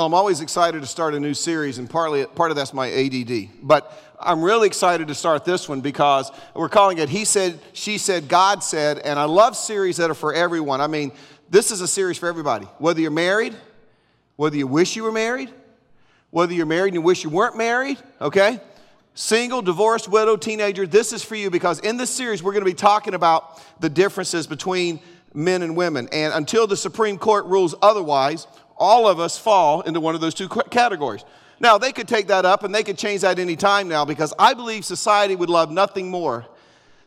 Well, I'm always excited to start a new series, and partly part of that's my ADD. But I'm really excited to start this one because we're calling it He Said, She Said, God Said, and I love series that are for everyone. I mean, this is a series for everybody. Whether you're married, whether you wish you were married, whether you're married and you wish you weren't married, okay? Single, divorced, widow, teenager, this is for you because in this series we're going to be talking about the differences between men and women. And until the Supreme Court rules otherwise, all of us fall into one of those two categories. Now, they could take that up and they could change that any time now because I believe society would love nothing more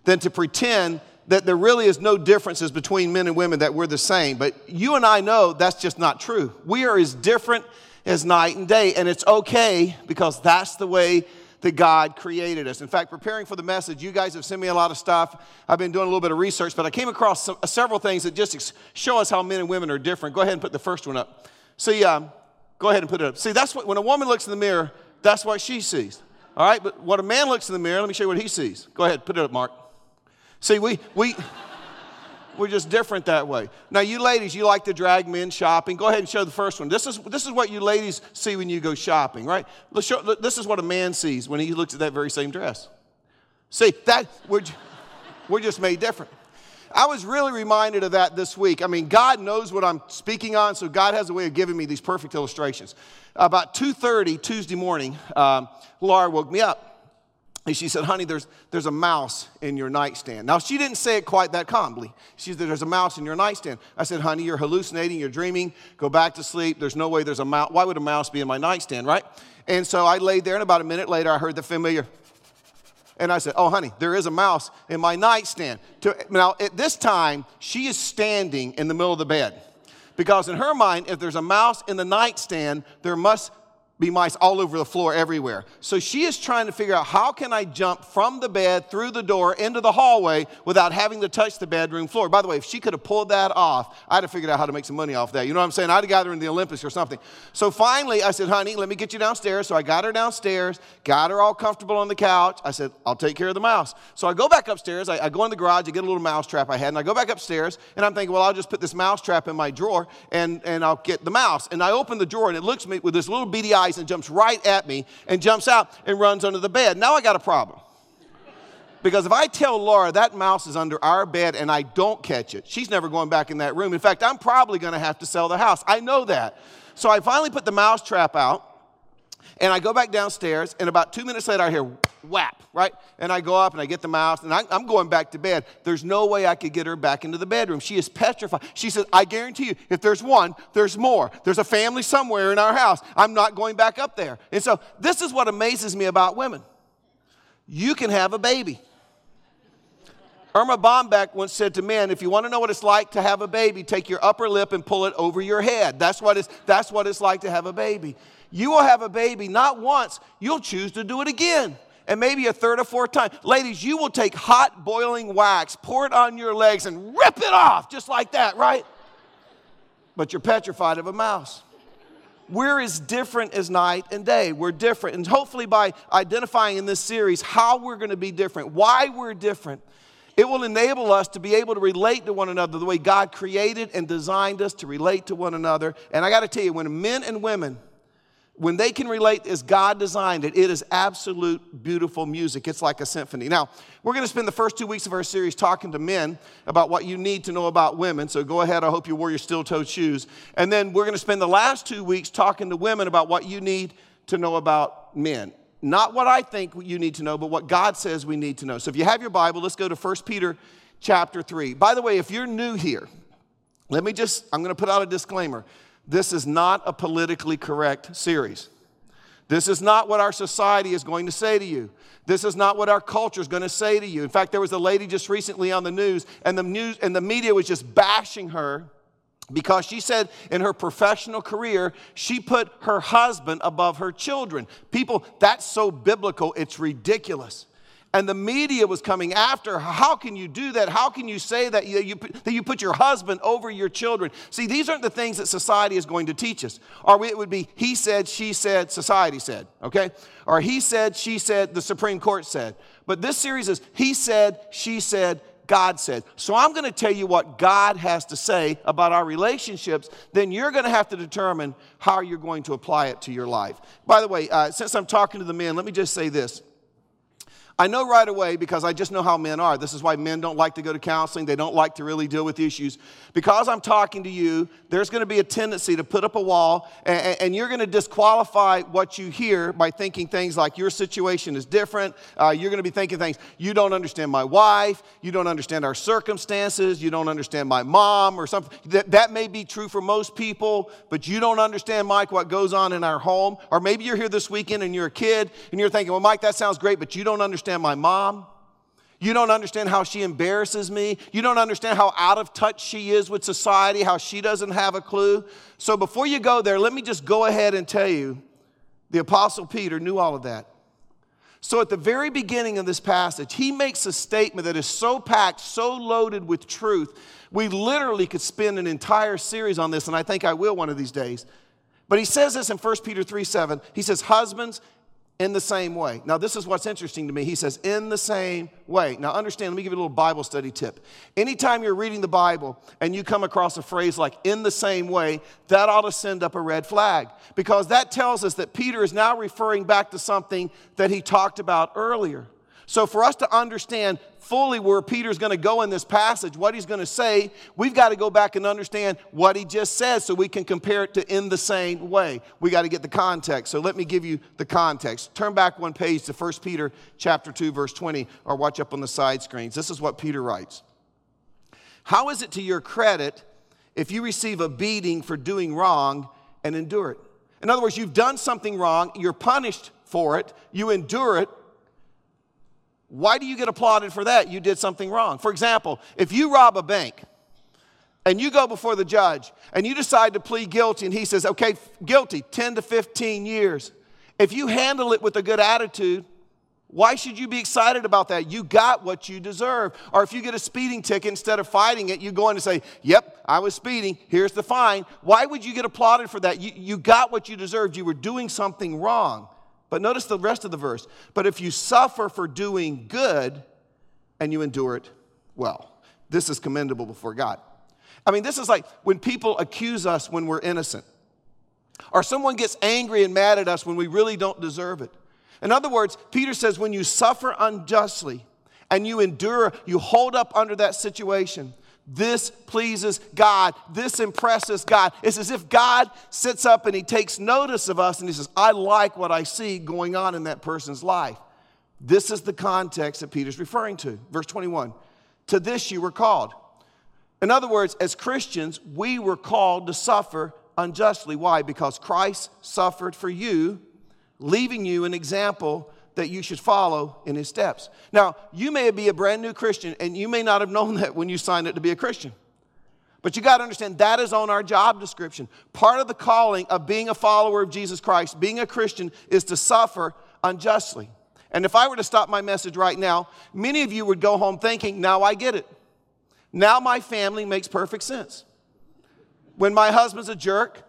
than to pretend that there really is no differences between men and women, that we're the same. But you and I know that's just not true. We are as different as night and day, and it's okay because that's the way that God created us. In fact, preparing for the message, you guys have sent me a lot of stuff. I've been doing a little bit of research, but I came across some, uh, several things that just show us how men and women are different. Go ahead and put the first one up. See, um, go ahead and put it up. See, that's what, when a woman looks in the mirror, that's what she sees. All right, but what a man looks in the mirror, let me show you what he sees. Go ahead, put it up, Mark. See, we, we, we're just different that way. Now, you ladies, you like to drag men shopping. Go ahead and show the first one. This is, this is what you ladies see when you go shopping, right? Let's show, this is what a man sees when he looks at that very same dress. See, that, we're, we're just made different. I was really reminded of that this week. I mean, God knows what I'm speaking on, so God has a way of giving me these perfect illustrations. About 2.30 Tuesday morning, um, Laura woke me up. And she said, honey, there's, there's a mouse in your nightstand. Now, she didn't say it quite that calmly. She said, there's a mouse in your nightstand. I said, honey, you're hallucinating, you're dreaming, go back to sleep. There's no way there's a mouse. Why would a mouse be in my nightstand, right? And so I laid there, and about a minute later, I heard the familiar and I said, Oh, honey, there is a mouse in my nightstand. Now, at this time, she is standing in the middle of the bed. Because in her mind, if there's a mouse in the nightstand, there must be mice all over the floor everywhere. So she is trying to figure out how can I jump from the bed through the door into the hallway without having to touch the bedroom floor. By the way, if she could have pulled that off, I'd have figured out how to make some money off that. You know what I'm saying? I'd have got her in the Olympics or something. So finally, I said, honey, let me get you downstairs. So I got her downstairs, got her all comfortable on the couch. I said, I'll take care of the mouse. So I go back upstairs. I, I go in the garage, I get a little mouse trap I had, and I go back upstairs, and I'm thinking, well, I'll just put this mouse trap in my drawer and, and I'll get the mouse. And I open the drawer, and it looks me with this little beady eyes and jumps right at me and jumps out and runs under the bed. Now I got a problem. Because if I tell Laura that mouse is under our bed and I don't catch it, she's never going back in that room. In fact, I'm probably going to have to sell the house. I know that. So I finally put the mouse trap out and I go back downstairs, and about two minutes later, I hear whap, right? And I go up and I get the mouse, and I, am going back to bed. There's no way I could get her back into the bedroom. She is petrified. She says, I guarantee you, if there's one, there's more. There's a family somewhere in our house. I'm not going back up there. And so, this is what amazes me about women you can have a baby. Erma Bombeck once said to men, if you want to know what it's like to have a baby, take your upper lip and pull it over your head. That's what it's, that's what it's like to have a baby. You will have a baby not once, you'll choose to do it again. And maybe a third or fourth time. Ladies, you will take hot boiling wax, pour it on your legs, and rip it off just like that, right? But you're petrified of a mouse. We're as different as night and day. We're different. And hopefully, by identifying in this series how we're going to be different, why we're different, it will enable us to be able to relate to one another the way God created and designed us to relate to one another. And I got to tell you, when men and women when they can relate as God designed it, it is absolute beautiful music. It's like a symphony. Now, we're going to spend the first two weeks of our series talking to men about what you need to know about women. So go ahead. I hope you wore your steel toed shoes. And then we're going to spend the last two weeks talking to women about what you need to know about men. Not what I think you need to know, but what God says we need to know. So if you have your Bible, let's go to 1 Peter chapter 3. By the way, if you're new here, let me just, I'm going to put out a disclaimer. This is not a politically correct series. This is not what our society is going to say to you. This is not what our culture is going to say to you. In fact, there was a lady just recently on the news, and the news and the media was just bashing her because she said in her professional career, she put her husband above her children. People, that's so biblical, it's ridiculous and the media was coming after How can you do that? How can you say that you, that you put your husband over your children? See, these aren't the things that society is going to teach us. Or it would be he said, she said, society said, okay? Or he said, she said, the Supreme Court said. But this series is he said, she said, God said. So I'm going to tell you what God has to say about our relationships. Then you're going to have to determine how you're going to apply it to your life. By the way, uh, since I'm talking to the men, let me just say this. I know right away because I just know how men are. This is why men don't like to go to counseling. They don't like to really deal with issues. Because I'm talking to you, there's going to be a tendency to put up a wall and, and you're going to disqualify what you hear by thinking things like your situation is different. Uh, you're going to be thinking things, you don't understand my wife, you don't understand our circumstances, you don't understand my mom or something. That, that may be true for most people, but you don't understand, Mike, what goes on in our home. Or maybe you're here this weekend and you're a kid and you're thinking, well, Mike, that sounds great, but you don't understand understand my mom. You don't understand how she embarrasses me. You don't understand how out of touch she is with society, how she doesn't have a clue. So before you go there, let me just go ahead and tell you the Apostle Peter knew all of that. So at the very beginning of this passage, he makes a statement that is so packed, so loaded with truth. We literally could spend an entire series on this, and I think I will one of these days. But he says this in 1 Peter 3 7. He says, Husbands, in the same way. Now, this is what's interesting to me. He says, in the same way. Now, understand, let me give you a little Bible study tip. Anytime you're reading the Bible and you come across a phrase like in the same way, that ought to send up a red flag because that tells us that Peter is now referring back to something that he talked about earlier. So, for us to understand fully where Peter's going to go in this passage, what he's going to say, we've got to go back and understand what he just said so we can compare it to in the same way. We got to get the context. So, let me give you the context. Turn back one page to 1 Peter chapter 2 verse 20 or watch up on the side screens. This is what Peter writes. How is it to your credit if you receive a beating for doing wrong and endure it? In other words, you've done something wrong, you're punished for it, you endure it, why do you get applauded for that? You did something wrong. For example, if you rob a bank and you go before the judge and you decide to plead guilty and he says, okay, guilty, 10 to 15 years. If you handle it with a good attitude, why should you be excited about that? You got what you deserve. Or if you get a speeding ticket, instead of fighting it, you go in and say, Yep, I was speeding. Here's the fine. Why would you get applauded for that? You, you got what you deserved. You were doing something wrong. But notice the rest of the verse. But if you suffer for doing good and you endure it well, this is commendable before God. I mean, this is like when people accuse us when we're innocent, or someone gets angry and mad at us when we really don't deserve it. In other words, Peter says, when you suffer unjustly and you endure, you hold up under that situation, this pleases God. This impresses God. It's as if God sits up and he takes notice of us and he says, I like what I see going on in that person's life. This is the context that Peter's referring to. Verse 21 To this you were called. In other words, as Christians, we were called to suffer unjustly. Why? Because Christ suffered for you, leaving you an example that you should follow in his steps. Now, you may be a brand new Christian and you may not have known that when you signed up to be a Christian. But you got to understand that is on our job description. Part of the calling of being a follower of Jesus Christ, being a Christian, is to suffer unjustly. And if I were to stop my message right now, many of you would go home thinking, now I get it. Now my family makes perfect sense. When my husband's a jerk,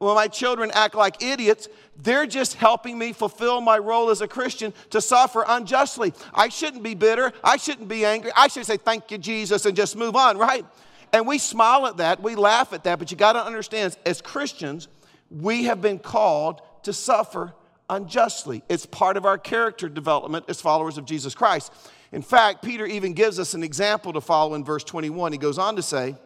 when my children act like idiots, they're just helping me fulfill my role as a Christian to suffer unjustly. I shouldn't be bitter. I shouldn't be angry. I should say, Thank you, Jesus, and just move on, right? And we smile at that, we laugh at that, but you got to understand, as Christians, we have been called to suffer unjustly. It's part of our character development as followers of Jesus Christ. In fact, Peter even gives us an example to follow in verse 21. He goes on to say,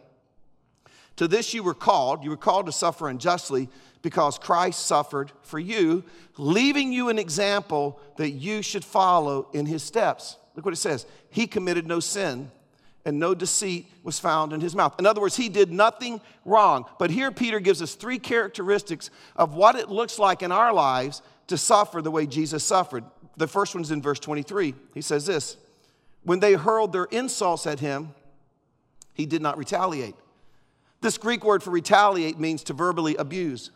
to this you were called. You were called to suffer unjustly because Christ suffered for you, leaving you an example that you should follow in his steps. Look what it says. He committed no sin, and no deceit was found in his mouth. In other words, he did nothing wrong. But here Peter gives us three characteristics of what it looks like in our lives to suffer the way Jesus suffered. The first one's in verse 23. He says this When they hurled their insults at him, he did not retaliate. This Greek word for retaliate means to verbally abuse.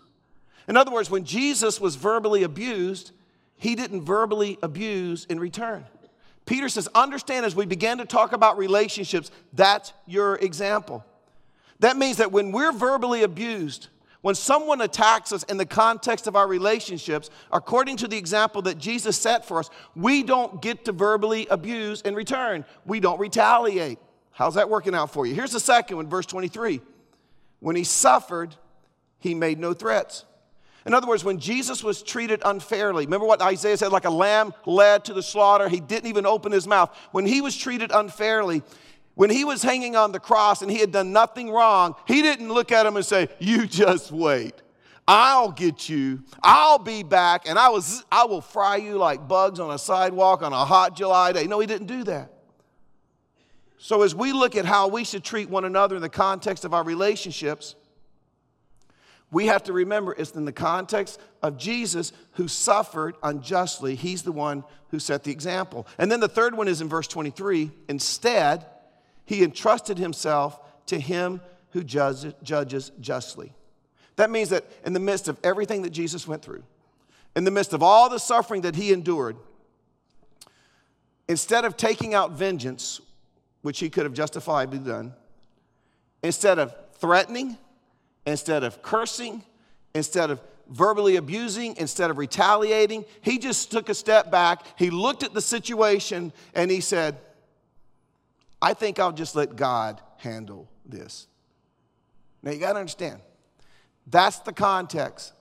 In other words, when Jesus was verbally abused, he didn't verbally abuse in return. Peter says, understand as we begin to talk about relationships, that's your example. That means that when we're verbally abused, when someone attacks us in the context of our relationships, according to the example that Jesus set for us, we don't get to verbally abuse in return. We don't retaliate. How's that working out for you? Here's the second one, verse 23. When he suffered, he made no threats. In other words, when Jesus was treated unfairly, remember what Isaiah said, like a lamb led to the slaughter, he didn't even open his mouth. When he was treated unfairly, when he was hanging on the cross and he had done nothing wrong, he didn't look at him and say, You just wait. I'll get you. I'll be back and I, was, I will fry you like bugs on a sidewalk on a hot July day. No, he didn't do that. So, as we look at how we should treat one another in the context of our relationships, we have to remember it's in the context of Jesus who suffered unjustly. He's the one who set the example. And then the third one is in verse 23. Instead, he entrusted himself to him who judges justly. That means that in the midst of everything that Jesus went through, in the midst of all the suffering that he endured, instead of taking out vengeance, which he could have justifiably done, instead of threatening, instead of cursing, instead of verbally abusing, instead of retaliating, he just took a step back. He looked at the situation and he said, I think I'll just let God handle this. Now you got to understand, that's the context.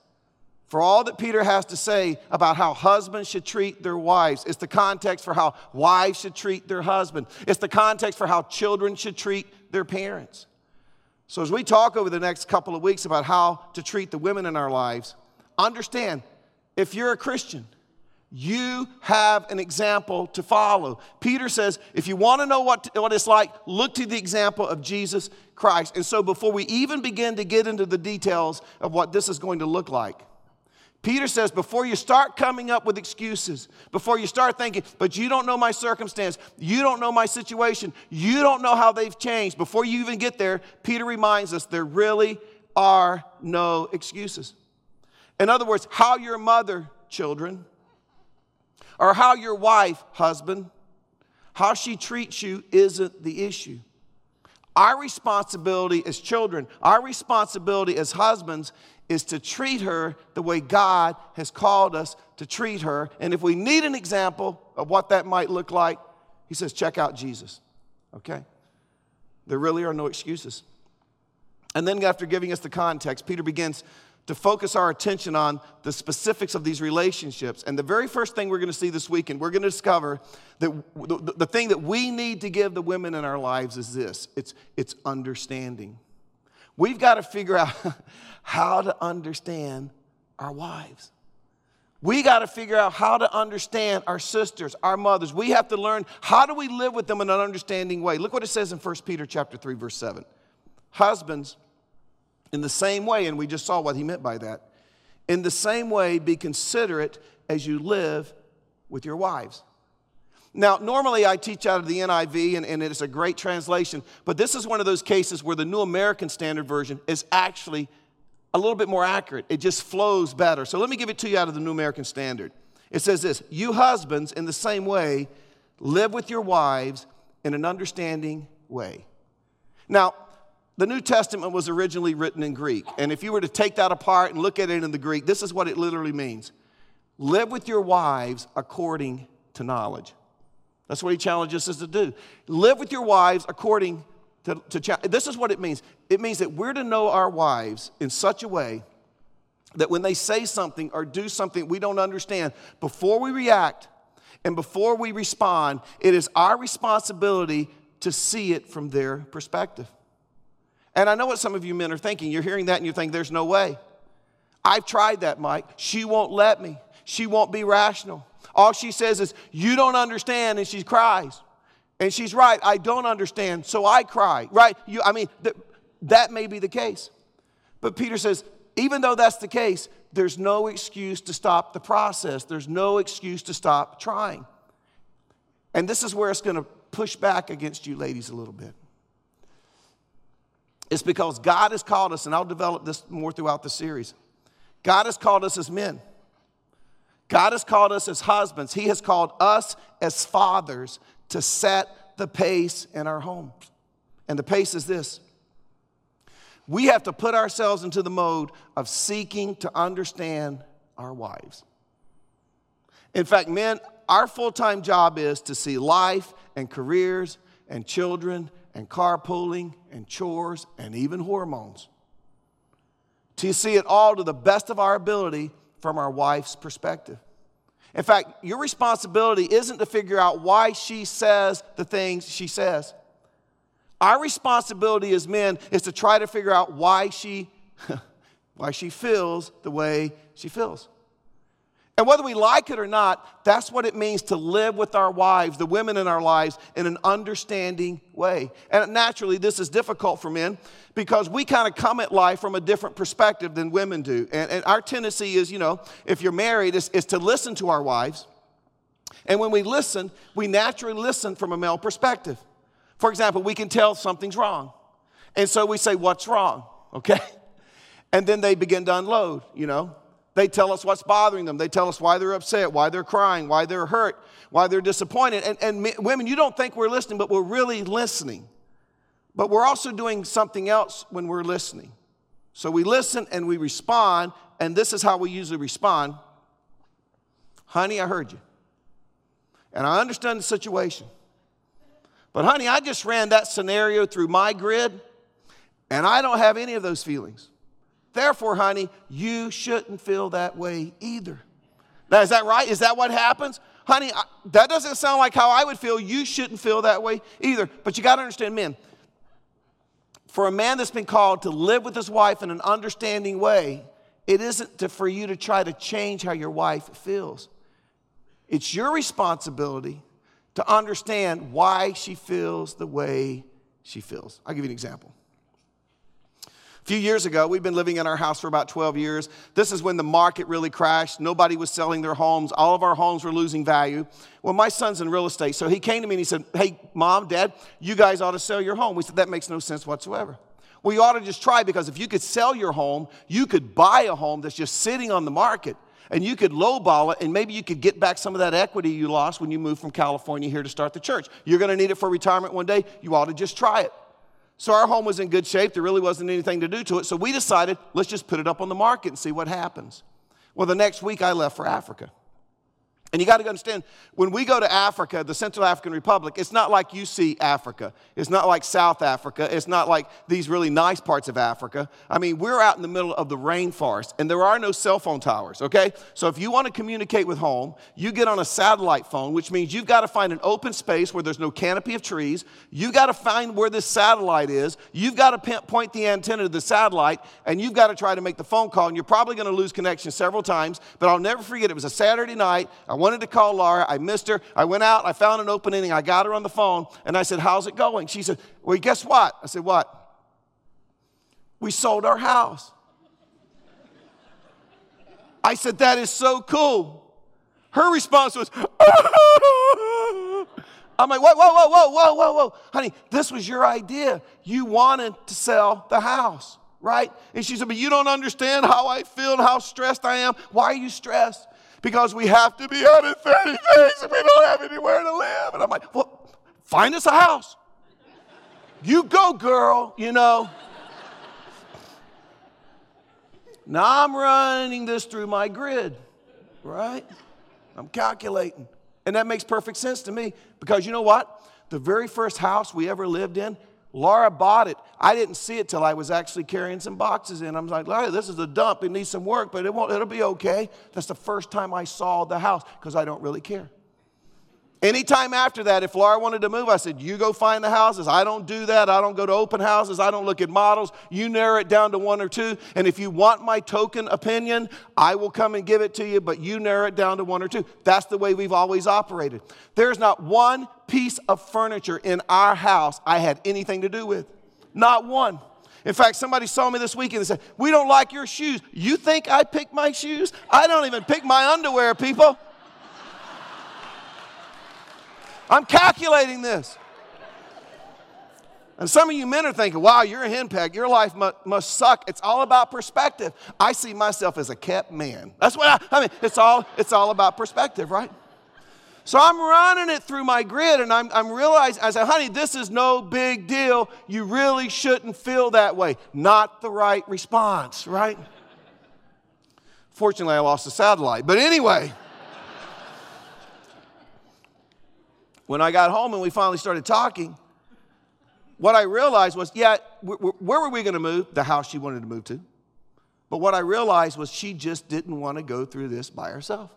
For all that Peter has to say about how husbands should treat their wives, it's the context for how wives should treat their husband. It's the context for how children should treat their parents. So, as we talk over the next couple of weeks about how to treat the women in our lives, understand if you're a Christian, you have an example to follow. Peter says, if you want to know what, what it's like, look to the example of Jesus Christ. And so, before we even begin to get into the details of what this is going to look like, Peter says, before you start coming up with excuses, before you start thinking, but you don't know my circumstance, you don't know my situation, you don't know how they've changed, before you even get there, Peter reminds us there really are no excuses. In other words, how your mother, children, or how your wife, husband, how she treats you isn't the issue. Our responsibility as children, our responsibility as husbands is to treat her the way God has called us to treat her. And if we need an example of what that might look like, he says, check out Jesus. Okay? There really are no excuses. And then, after giving us the context, Peter begins to focus our attention on the specifics of these relationships. And the very first thing we're going to see this weekend, we're going to discover that the, the thing that we need to give the women in our lives is this it's, it's understanding. We've got to figure out how to understand our wives. We got to figure out how to understand our sisters, our mothers. We have to learn how do we live with them in an understanding way. Look what it says in 1 Peter chapter 3 verse 7. Husbands, in the same way, and we just saw what he meant by that, in the same way, be considerate as you live with your wives. Now, normally I teach out of the NIV, and, and it's a great translation, but this is one of those cases where the New American Standard Version is actually a little bit more accurate. It just flows better. So let me give it to you out of the New American Standard. It says this You husbands, in the same way, live with your wives in an understanding way. Now, the New Testament was originally written in Greek. And if you were to take that apart and look at it in the Greek, this is what it literally means live with your wives according to knowledge. That's what he challenges us to do. Live with your wives according to, to this is what it means. It means that we're to know our wives in such a way that when they say something or do something we don't understand, before we react and before we respond, it is our responsibility to see it from their perspective. And I know what some of you men are thinking. You're hearing that and you think, there's no way. I've tried that, Mike. She won't let me. She won't be rational. All she says is, You don't understand, and she cries. And she's right, I don't understand, so I cry. Right? You, I mean, th- that may be the case. But Peter says, even though that's the case, there's no excuse to stop the process. There's no excuse to stop trying. And this is where it's going to push back against you, ladies, a little bit. It's because God has called us, and I'll develop this more throughout the series. God has called us as men. God has called us as husbands. He has called us as fathers to set the pace in our home. And the pace is this we have to put ourselves into the mode of seeking to understand our wives. In fact, men, our full time job is to see life and careers and children and carpooling and chores and even hormones. To see it all to the best of our ability from our wife's perspective. In fact, your responsibility isn't to figure out why she says the things she says. Our responsibility as men is to try to figure out why she, why she feels the way she feels. And whether we like it or not, that's what it means to live with our wives, the women in our lives, in an understanding way. And naturally, this is difficult for men because we kind of come at life from a different perspective than women do. And, and our tendency is, you know, if you're married, is, is to listen to our wives. And when we listen, we naturally listen from a male perspective. For example, we can tell something's wrong. And so we say, What's wrong? Okay? And then they begin to unload, you know. They tell us what's bothering them. They tell us why they're upset, why they're crying, why they're hurt, why they're disappointed. And, and women, you don't think we're listening, but we're really listening. But we're also doing something else when we're listening. So we listen and we respond, and this is how we usually respond Honey, I heard you. And I understand the situation. But, honey, I just ran that scenario through my grid, and I don't have any of those feelings. Therefore, honey, you shouldn't feel that way either. Now, is that right? Is that what happens? Honey, I, that doesn't sound like how I would feel. You shouldn't feel that way either. But you got to understand, men, for a man that's been called to live with his wife in an understanding way, it isn't to, for you to try to change how your wife feels. It's your responsibility to understand why she feels the way she feels. I'll give you an example few years ago, we've been living in our house for about 12 years. This is when the market really crashed. Nobody was selling their homes. All of our homes were losing value. Well, my son's in real estate, so he came to me and he said, Hey, mom, dad, you guys ought to sell your home. We said, That makes no sense whatsoever. Well, you ought to just try because if you could sell your home, you could buy a home that's just sitting on the market and you could lowball it and maybe you could get back some of that equity you lost when you moved from California here to start the church. You're going to need it for retirement one day. You ought to just try it. So our home was in good shape. There really wasn't anything to do to it. So we decided, let's just put it up on the market and see what happens. Well, the next week I left for Africa. And you got to understand, when we go to Africa, the Central African Republic, it's not like you see Africa. It's not like South Africa. It's not like these really nice parts of Africa. I mean, we're out in the middle of the rainforest, and there are no cell phone towers, okay? So if you want to communicate with home, you get on a satellite phone, which means you've got to find an open space where there's no canopy of trees. You've got to find where this satellite is. You've got to point the antenna to the satellite, and you've got to try to make the phone call, and you're probably going to lose connection several times. But I'll never forget, it was a Saturday night. I wanted to call Laura. I missed her. I went out. I found an opening. I got her on the phone and I said, How's it going? She said, Well, guess what? I said, What? We sold our house. I said, That is so cool. Her response was, I'm like, whoa, whoa, whoa, whoa, whoa, whoa, whoa. Honey, this was your idea. You wanted to sell the house, right? And she said, But you don't understand how I feel and how stressed I am. Why are you stressed? Because we have to be out in 30 days and we don't have anywhere to live. And I'm like, well, find us a house. You go, girl, you know. now I'm running this through my grid, right? I'm calculating. And that makes perfect sense to me because you know what? The very first house we ever lived in, Laura bought it. I didn't see it till I was actually carrying some boxes in. I'm like, Laura, this is a dump. It needs some work, but it won't, it'll be okay. That's the first time I saw the house because I don't really care. Anytime after that, if Laura wanted to move, I said, You go find the houses. I don't do that. I don't go to open houses. I don't look at models. You narrow it down to one or two. And if you want my token opinion, I will come and give it to you, but you narrow it down to one or two. That's the way we've always operated. There's not one piece of furniture in our house I had anything to do with. Not one. In fact, somebody saw me this weekend and said, We don't like your shoes. You think I pick my shoes? I don't even pick my underwear, people. I'm calculating this. And some of you men are thinking, wow, you're a henpeck. Your life must, must, suck. It's all about perspective. I see myself as a kept man. That's what I, I mean. It's all, it's all about perspective, right? So I'm running it through my grid and I'm, I'm realizing, I said, honey, this is no big deal. You really shouldn't feel that way. Not the right response, right? Fortunately, I lost the satellite. But anyway. When I got home and we finally started talking, what I realized was, yeah, where were we going to move? The house she wanted to move to. But what I realized was she just didn't want to go through this by herself.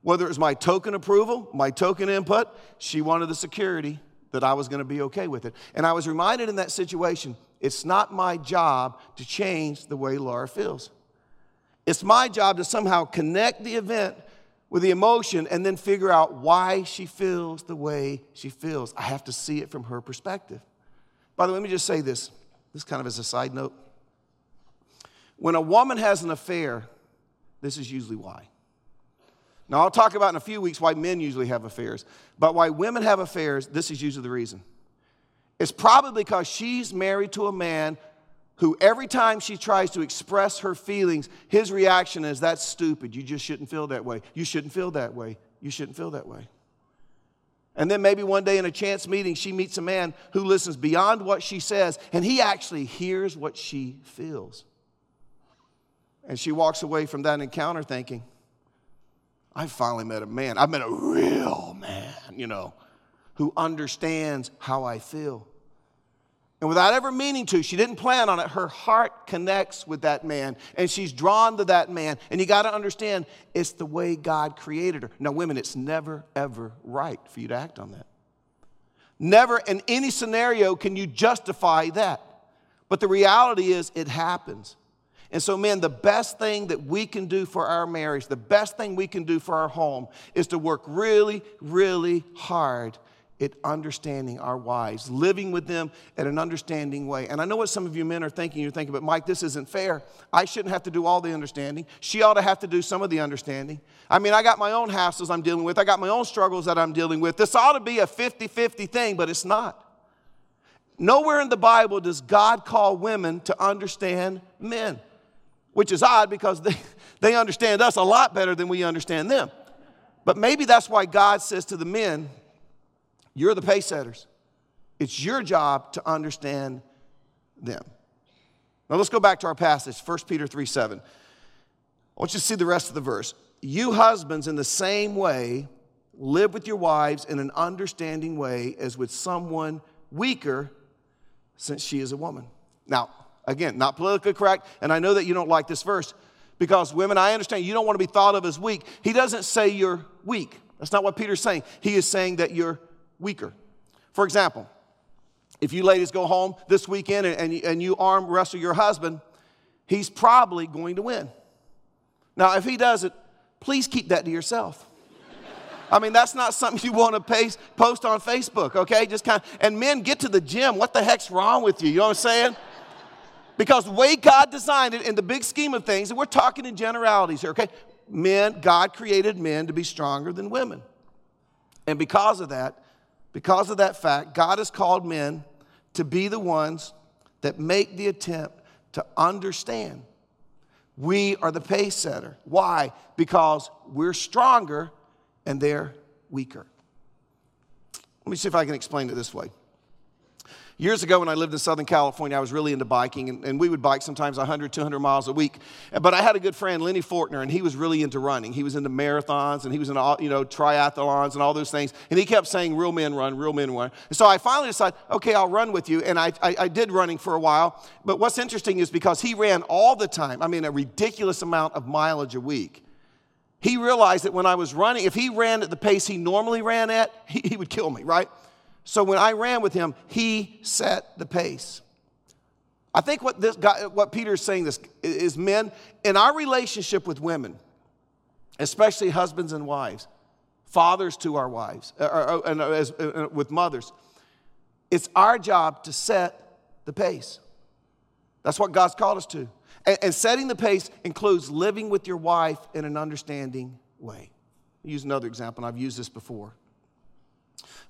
Whether it was my token approval, my token input, she wanted the security that I was going to be okay with it. And I was reminded in that situation it's not my job to change the way Laura feels. It's my job to somehow connect the event with the emotion and then figure out why she feels the way she feels. I have to see it from her perspective. By the way, let me just say this this kind of as a side note. When a woman has an affair, this is usually why. Now, I'll talk about in a few weeks why men usually have affairs, but why women have affairs, this is usually the reason. It's probably because she's married to a man who, every time she tries to express her feelings, his reaction is, That's stupid. You just shouldn't feel that way. You shouldn't feel that way. You shouldn't feel that way. And then maybe one day in a chance meeting, she meets a man who listens beyond what she says, and he actually hears what she feels. And she walks away from that encounter thinking, I finally met a man. I've met a real man, you know, who understands how I feel. And without ever meaning to, she didn't plan on it. Her heart connects with that man and she's drawn to that man. And you got to understand, it's the way God created her. Now, women, it's never, ever right for you to act on that. Never in any scenario can you justify that. But the reality is, it happens. And so, men, the best thing that we can do for our marriage, the best thing we can do for our home is to work really, really hard at understanding our wives, living with them in an understanding way. And I know what some of you men are thinking. You're thinking, but Mike, this isn't fair. I shouldn't have to do all the understanding. She ought to have to do some of the understanding. I mean, I got my own hassles I'm dealing with, I got my own struggles that I'm dealing with. This ought to be a 50 50 thing, but it's not. Nowhere in the Bible does God call women to understand men which is odd because they, they understand us a lot better than we understand them. But maybe that's why God says to the men, You're the pace setters. It's your job to understand them. Now let's go back to our passage, 1 Peter 3 7. I want you to see the rest of the verse. You husbands, in the same way, live with your wives in an understanding way as with someone weaker, since she is a woman. Now, Again, not politically correct, and I know that you don't like this verse because women, I understand you don't want to be thought of as weak. He doesn't say you're weak. That's not what Peter's saying. He is saying that you're weaker. For example, if you ladies go home this weekend and, and, and you arm wrestle your husband, he's probably going to win. Now, if he doesn't, please keep that to yourself. I mean, that's not something you want to paste, post on Facebook, okay? Just kind of, and men, get to the gym. What the heck's wrong with you? You know what I'm saying? Because way God designed it in the big scheme of things, and we're talking in generalities here, okay? Men, God created men to be stronger than women. And because of that, because of that fact, God has called men to be the ones that make the attempt to understand. We are the pace setter. Why? Because we're stronger and they're weaker. Let me see if I can explain it this way. Years ago, when I lived in Southern California, I was really into biking, and, and, we would bike sometimes 100, 200 miles a week. But I had a good friend, Lenny Fortner, and he was really into running. He was into marathons, and he was in all, you know, triathlons and all those things. And he kept saying, real men run, real men run. And so I finally decided, okay, I'll run with you. And I, I, I did running for a while. But what's interesting is because he ran all the time, I mean, a ridiculous amount of mileage a week he realized that when I was running, if he ran at the pace he normally ran at, he, he would kill me, right? So when I ran with him, he set the pace. I think what this guy, what Peter is saying this is men in our relationship with women, especially husbands and wives, fathers to our wives, or, or, and as, uh, with mothers, it's our job to set the pace. That's what God's called us to. And, and setting the pace includes living with your wife in an understanding way. I'll use another example, and I've used this before.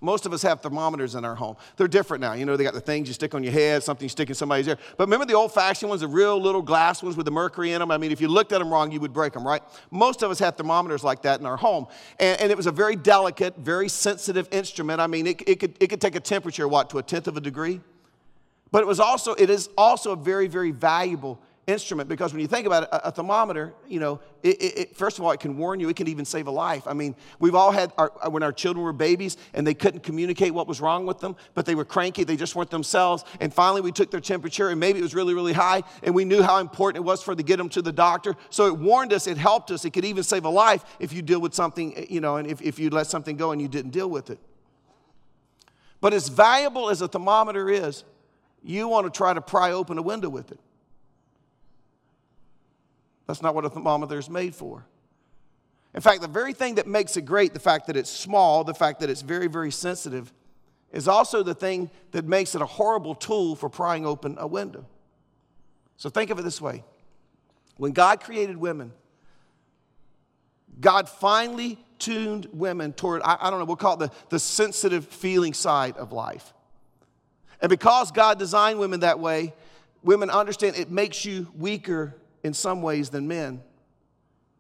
Most of us have thermometers in our home. They're different now. You know, they got the things you stick on your head, something you stick in somebody's ear. But remember the old fashioned ones, the real little glass ones with the mercury in them? I mean, if you looked at them wrong, you would break them, right? Most of us have thermometers like that in our home. And, and it was a very delicate, very sensitive instrument. I mean, it, it, could, it could take a temperature, what, to a tenth of a degree? But it was also, it is also a very, very valuable instrument because when you think about it, a, a thermometer, you know, it, it, it, first of all, it can warn you, it can even save a life. I mean, we've all had, our, uh, when our children were babies and they couldn't communicate what was wrong with them, but they were cranky, they just weren't themselves. And finally, we took their temperature and maybe it was really, really high, and we knew how important it was for to get them to the doctor. So it warned us, it helped us, it could even save a life if you deal with something, you know, and if, if you let something go and you didn't deal with it. But as valuable as a thermometer is, you want to try to pry open a window with it. That's not what a thermometer is made for. In fact, the very thing that makes it great, the fact that it's small, the fact that it's very, very sensitive, is also the thing that makes it a horrible tool for prying open a window. So think of it this way when God created women, God finally tuned women toward, I, I, don't know, we'll call it the, the sensitive feeling side of life. And because God designed women that way, women understand it makes you weaker in some ways than men.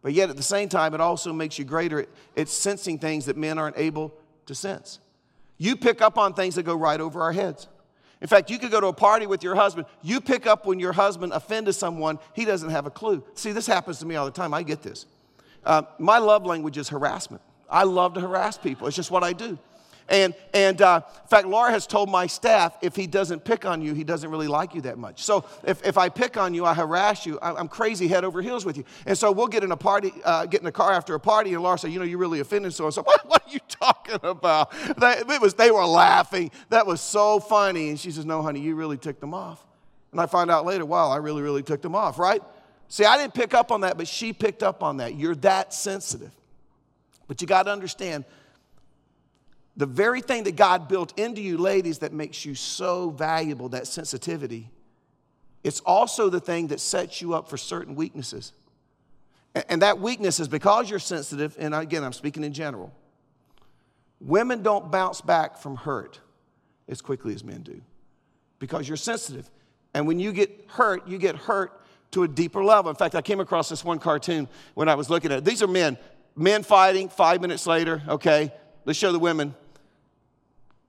But yet at the same time, it also makes you greater at, sensing things that men aren't able to sense. You pick up on things that go right over our heads. In fact, you could go to a party with your husband. You pick up when your husband offended someone, he doesn't have a clue. See, this happens to me all the time. I get this. Uh, my love language is harassment. I love to harass people, it's just what I do. And, and uh, in fact, Laura has told my staff if he doesn't pick on you, he doesn't really like you that much. So if, if I pick on you, I harass you, I, am crazy head over heels with you. And so we'll get in a party, uh, get in a car after a party, and Laura said, You know, you really offended so so. What, what are you talking about? They, it was, they were laughing. That was so funny. And she says, No, honey, you really ticked them off. And I find out later, wow, I really, really took them off, right? See, I didn't pick up on that, but she picked up on that. You're that sensitive. But you got to understand the very thing that God built into you, ladies, that makes you so valuable, that sensitivity, it's also the thing that sets you up for certain weaknesses. And that weakness is because you're sensitive, and again, I'm speaking in general. Women don't bounce back from hurt as quickly as men do because you're sensitive. And when you get hurt, you get hurt to a deeper level. In fact, I came across this one cartoon when I was looking at it. These are men, men fighting, five minutes later, okay? Let's show the women.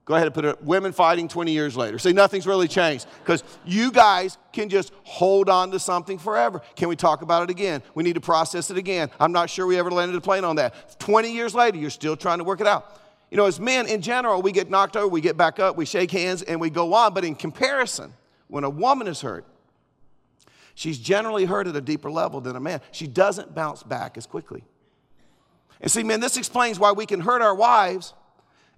Go ahead and put it women fighting 20 years later. See, nothing's really changed because you guys can just hold on to something forever. Can we talk about it again? We need to process it again. I'm not sure we ever landed a plane on that. 20 years later, you're still trying to work it out. You know, as men in general, we get knocked over, we get back up, we shake hands, and we go on. But in comparison, when a woman is hurt, she's generally hurt at a deeper level than a man. She doesn't bounce back as quickly. And see, man, this explains why we can hurt our wives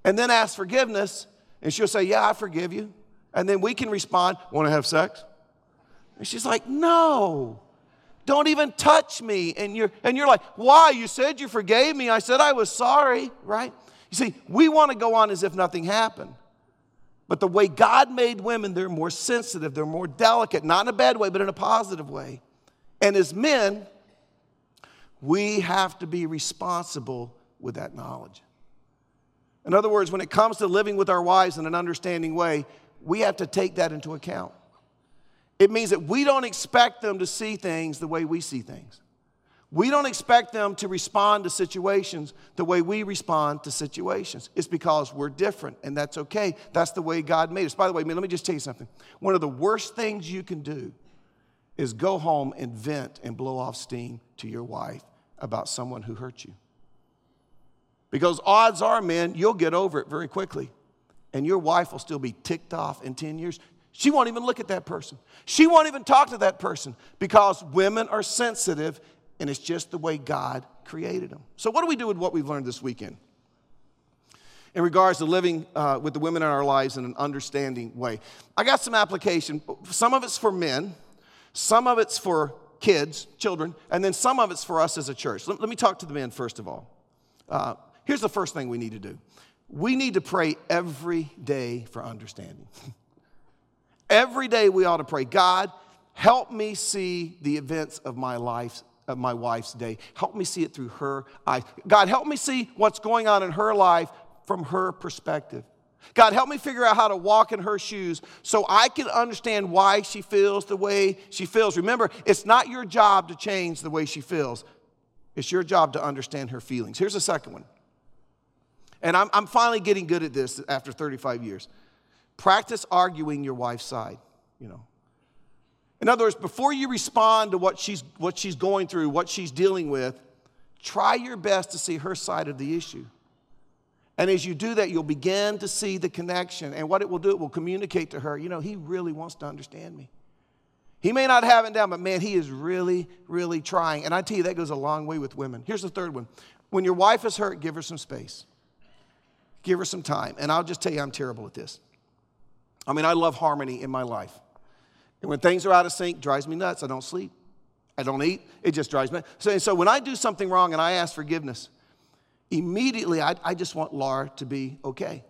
and then ask forgiveness, and she'll say, Yeah, I forgive you. And then we can respond, Want to have sex? And she's like, No, don't even touch me. And you're, and you're like, Why? You said you forgave me. I said I was sorry, right? You see, we want to go on as if nothing happened. But the way God made women, they're more sensitive, they're more delicate, not in a bad way, but in a positive way. And as men, we have to be responsible with that knowledge. In other words, when it comes to living with our wives in an understanding way, we have to take that into account. It means that we don't expect them to see things the way we see things. We don't expect them to respond to situations the way we respond to situations. It's because we're different, and that's okay. That's the way God made us. By the way, let me just tell you something. One of the worst things you can do is go home and vent and blow off steam to your wife about someone who hurt you. Because odds are, men, you'll get over it very quickly. And your wife will still be ticked off in 10 years. She won't even look at that person. She won't even talk to that person because women are sensitive and it's just the way God created them. So, what do we do with what we've learned this weekend? In regards to living uh, with the women in our lives in an understanding way, I got some application. Some of it's for men, some of it's for kids, children, and then some of it's for us as a church. Let, let me talk to the men first of all. Uh, Here's the first thing we need to do we need to pray every day for understanding. every day we ought to pray, God, help me see the events of my life of my wife's day. Help me see it through her eyes. God, help me see what's going on in her life from her perspective. God, help me figure out how to walk in her shoes so I can understand why she feels the way she feels. Remember, it's not your job to change the way she feels, it's your job to understand her feelings. Here's the second one and I'm, I'm finally getting good at this after 35 years. Practice arguing your wife's side, you know. In other words, before you respond to what she's, what she's going through, what she's dealing with, try your best to see her side of the issue. And as you do that, you'll begin to see the connection. And what it will do, it will communicate to her, you know, he really wants to understand me. He may not have it down, but man, he is really, really trying. And I tell you, that goes a long way with women. Here's the third one when your wife is hurt, give her some space, give her some time. And I'll just tell you, I'm terrible at this. I mean, I love harmony in my life. And when things are out of sync, drives me nuts. I don't sleep. I don't eat. It just drives me. So, so when I do something wrong and I ask forgiveness, immediately I, I just want Laura to be okay.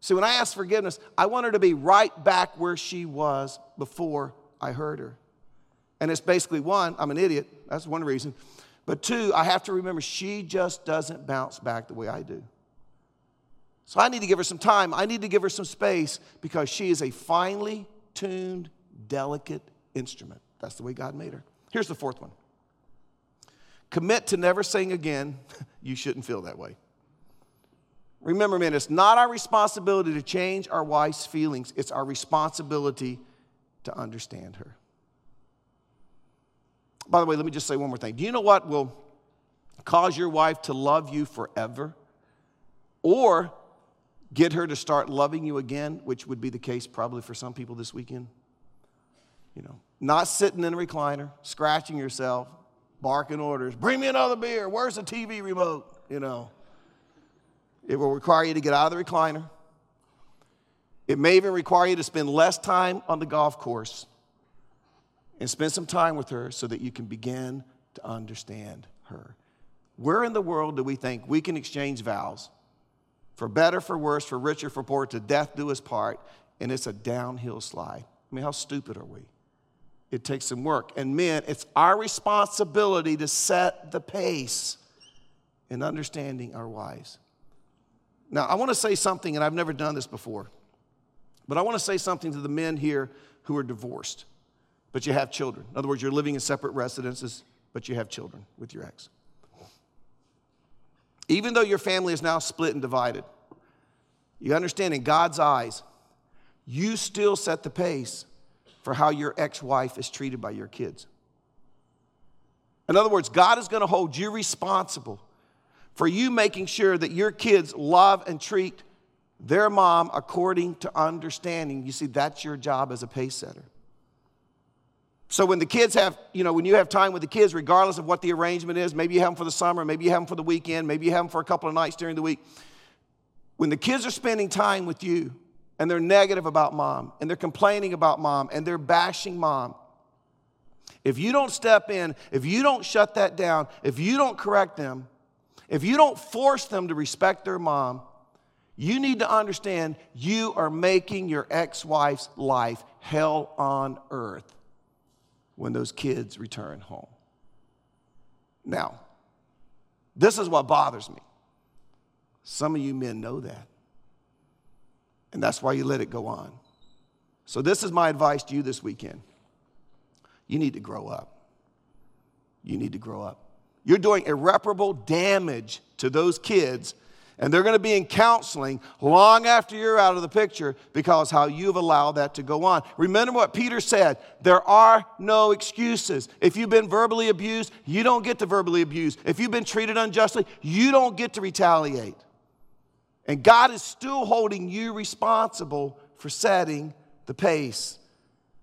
See, when I ask forgiveness, I want her to be right back where she was before I hurt her. And it's basically one, I'm an idiot. That's one reason. But two, I have to remember she just doesn't bounce back the way I do. So I need to give her some time. I need to give her some space because she is a finely tuned, delicate instrument. That's the way God made her. Here's the fourth one commit to never saying again, you shouldn't feel that way. Remember, man, it's not our responsibility to change our wife's feelings, it's our responsibility to understand her. By the way, let me just say one more thing. Do you know what will cause your wife to love you forever? Or get her to start loving you again, which would be the case probably for some people this weekend? You know, not sitting in a recliner, scratching yourself, barking orders, bring me another beer, where's the TV remote? You know. It will require you to get out of the recliner. It may even require you to spend less time on the golf course and spend some time with her so that you can begin to understand her. Where in the world do we think we can exchange vows for better, for worse, for richer, for poorer, to death do us part, and it's a downhill slide? I mean, how stupid are we? It takes some work. And men, it's our responsibility to set the pace in understanding our wives. Now, I want to say something, and I've never done this before. But I want to say something to the men here who are divorced, but you have children. In other words, you're living in separate residences, but you have children with your ex. Even though your family is now split and divided, you understand in God's eyes, you still set the pace for how your ex wife is treated by your kids. In other words, God is going to hold you responsible for you making sure that your kids love and treat their mom according to understanding. You see, that's your job as a pace setter. So when the kids have, you know, when you have time with the kids, regardless of what the arrangement is, maybe you have them for the summer, maybe you have them for the weekend, maybe you have them for a couple of nights during the week. When the kids are spending time with you and they're negative about mom and they're complaining about mom and they're bashing mom, if you don't step in, if you don't shut that down, if you don't correct them, if you don't force them to respect their mom, you need to understand you are making your ex wife's life hell on earth when those kids return home. Now, this is what bothers me. Some of you men know that. And that's why you let it go on. So, this is my advice to you this weekend. You need to grow up. You need to grow up. You're doing irreparable damage to those kids and they're going to be in counseling long after you're out of the picture because how you've allowed that to go on. Remember what Peter said there are no excuses. If you've been verbally abused, you don't get to verbally abuse. If you've been treated unjustly, you don't get to retaliate. And God is still holding you responsible for setting the pace.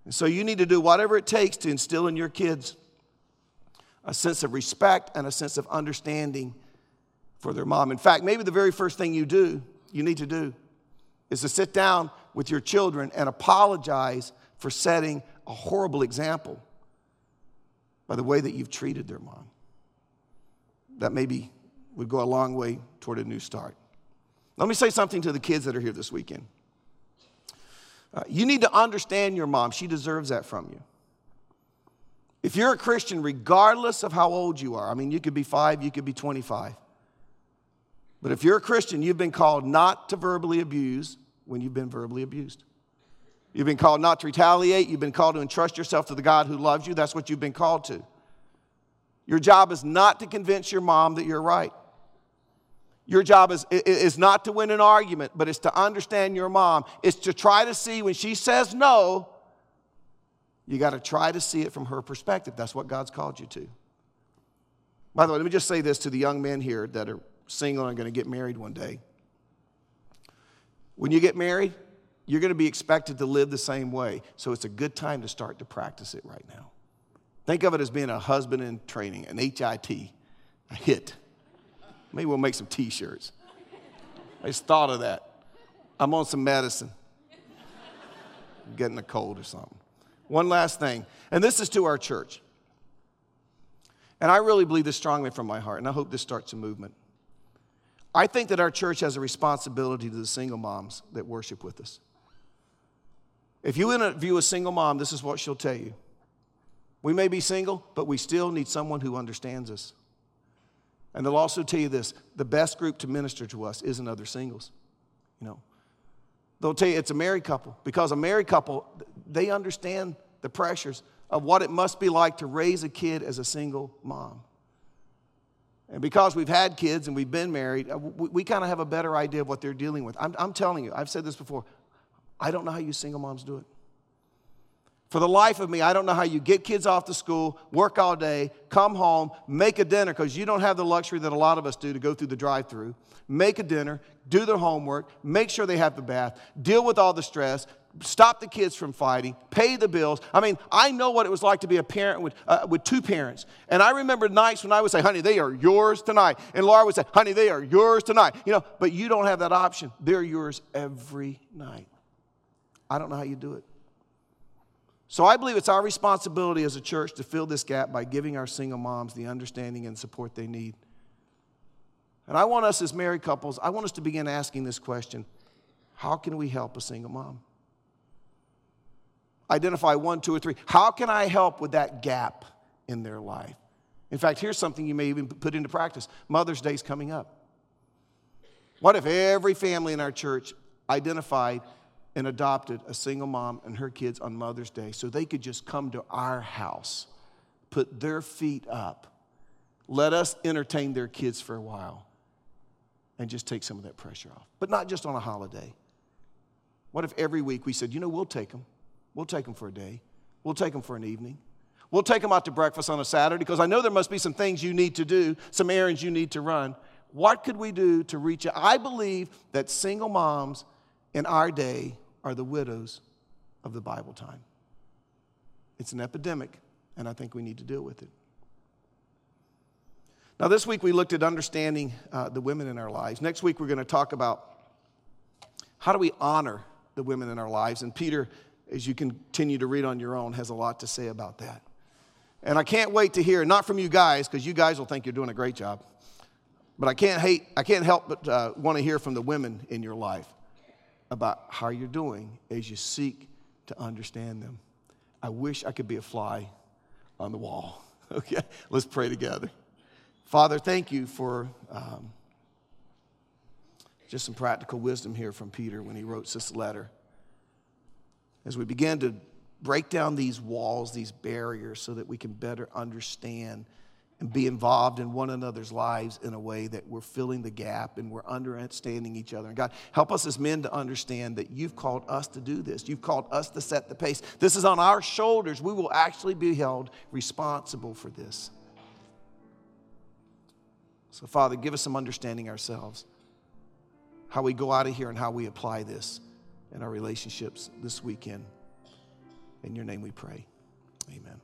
And so you need to do whatever it takes to instill in your kids a sense of respect and a sense of understanding for their mom. In fact, maybe the very first thing you do, you need to do, is to sit down with your children and apologize for setting a horrible example by the way that you've treated their mom. That maybe would go a long way toward a new start. Let me say something to the kids that are here this weekend. Uh, you need to understand your mom. She deserves that from you. If you're a Christian, regardless of how old you are, I mean, you could be five, you could be 25. But if you're a Christian, you've been called not to verbally abuse when you've been verbally abused. You've been called not to retaliate. You've been called to entrust yourself to the God who loves you. That's what you've been called to. Your job is not to convince your mom that you're right. Your job is, is not to win an argument, but it's to understand your mom. It's to try to see when she says no, You got to try to see it from her perspective. That's what God's called you to. By the way, let me just say this to the young men here that are single and going to get married one day. When you get married, you're going to be expected to live the same way. So it's a good time to start to practice it right now. Think of it as being a husband in training, an HIT, a hit. Maybe we'll make some t shirts. I just thought of that. I'm on some medicine, I'm getting a cold or something. One last thing, and this is to our church. And I really believe this strongly from my heart, and I hope this starts a movement. I think that our church has a responsibility to the single moms that worship with us. If you interview a single mom, this is what she'll tell you. We may be single, but we still need someone who understands us. And they'll also tell you this the best group to minister to us isn't other singles. You know, they'll tell you it's a married couple because a married couple, they understand the pressures of what it must be like to raise a kid as a single mom. And because we've had kids and we've been married, uh, we, we kind of have a better idea of what they're dealing with. I'm, I'm telling you, I've said this before. I don't know how you single moms do it. For the life of me, I don't know how you get kids off to school, work all day, come home, make a dinner, because you don't have the luxury that a lot of us do to go through the drive through, make a dinner, do their homework, make sure they have the bath, deal with all the stress, stop the kids from fighting, pay the bills. I mean, I know what it was like to be a parent with, uh, with two parents. And I remember nights when I would say, honey, they are yours tonight. And Laura would say, honey, they are yours tonight. You know, but you don't have that option. They're yours every night. I don't know how you do it. So I believe it's our responsibility as a church to fill this gap by giving our single moms the understanding and support they need. And I want us as married couples, I want us to begin asking this question How can we help a single mom? Identify one, two, or three. How can I help with that gap in their life? In fact, here's something you may even put into practice Mother's Day is coming up. What if every family in our church identified and adopted a single mom and her kids on Mother's Day so they could just come to our house, put their feet up, let us entertain their kids for a while, and just take some of that pressure off. But not just on a holiday. What if every week we said, you know, we'll take them. We'll take them for a day. We'll take them for an evening. We'll take them out to breakfast on a Saturday because I know there must be some things you need to do, some errands you need to run. What could we do to reach out? I believe that single moms in our day are the widows of the Bible time. It's an epidemic, and I think we need to deal with it. Now, this week we looked at understanding uh, the women in our lives. Next week we're going to talk about how do we honor the women in our lives. And Peter, as you continue to read on your own, has a lot to say about that. And I can't wait to hear, not from you guys, because you guys will think you're doing a great job, but I can't, hate, I can't help but uh, want to hear from the women in your life about how you're doing as you seek to understand them. I wish I could be a fly on the wall. Okay, let's pray together. Father, thank you for um, just some practical wisdom here from Peter when he wrote this letter. As we begin to break down these walls, these barriers, so that we can better understand and be involved in one another's lives in a way that we're filling the gap and we're understanding each other. And God, help us as men to understand that you've called us to do this. You've called us to set the pace. This is on our shoulders. We will actually be held responsible for this. So, Father, give us some understanding ourselves, how we go out of here and how we apply this in our relationships this weekend. In your name we pray. Amen.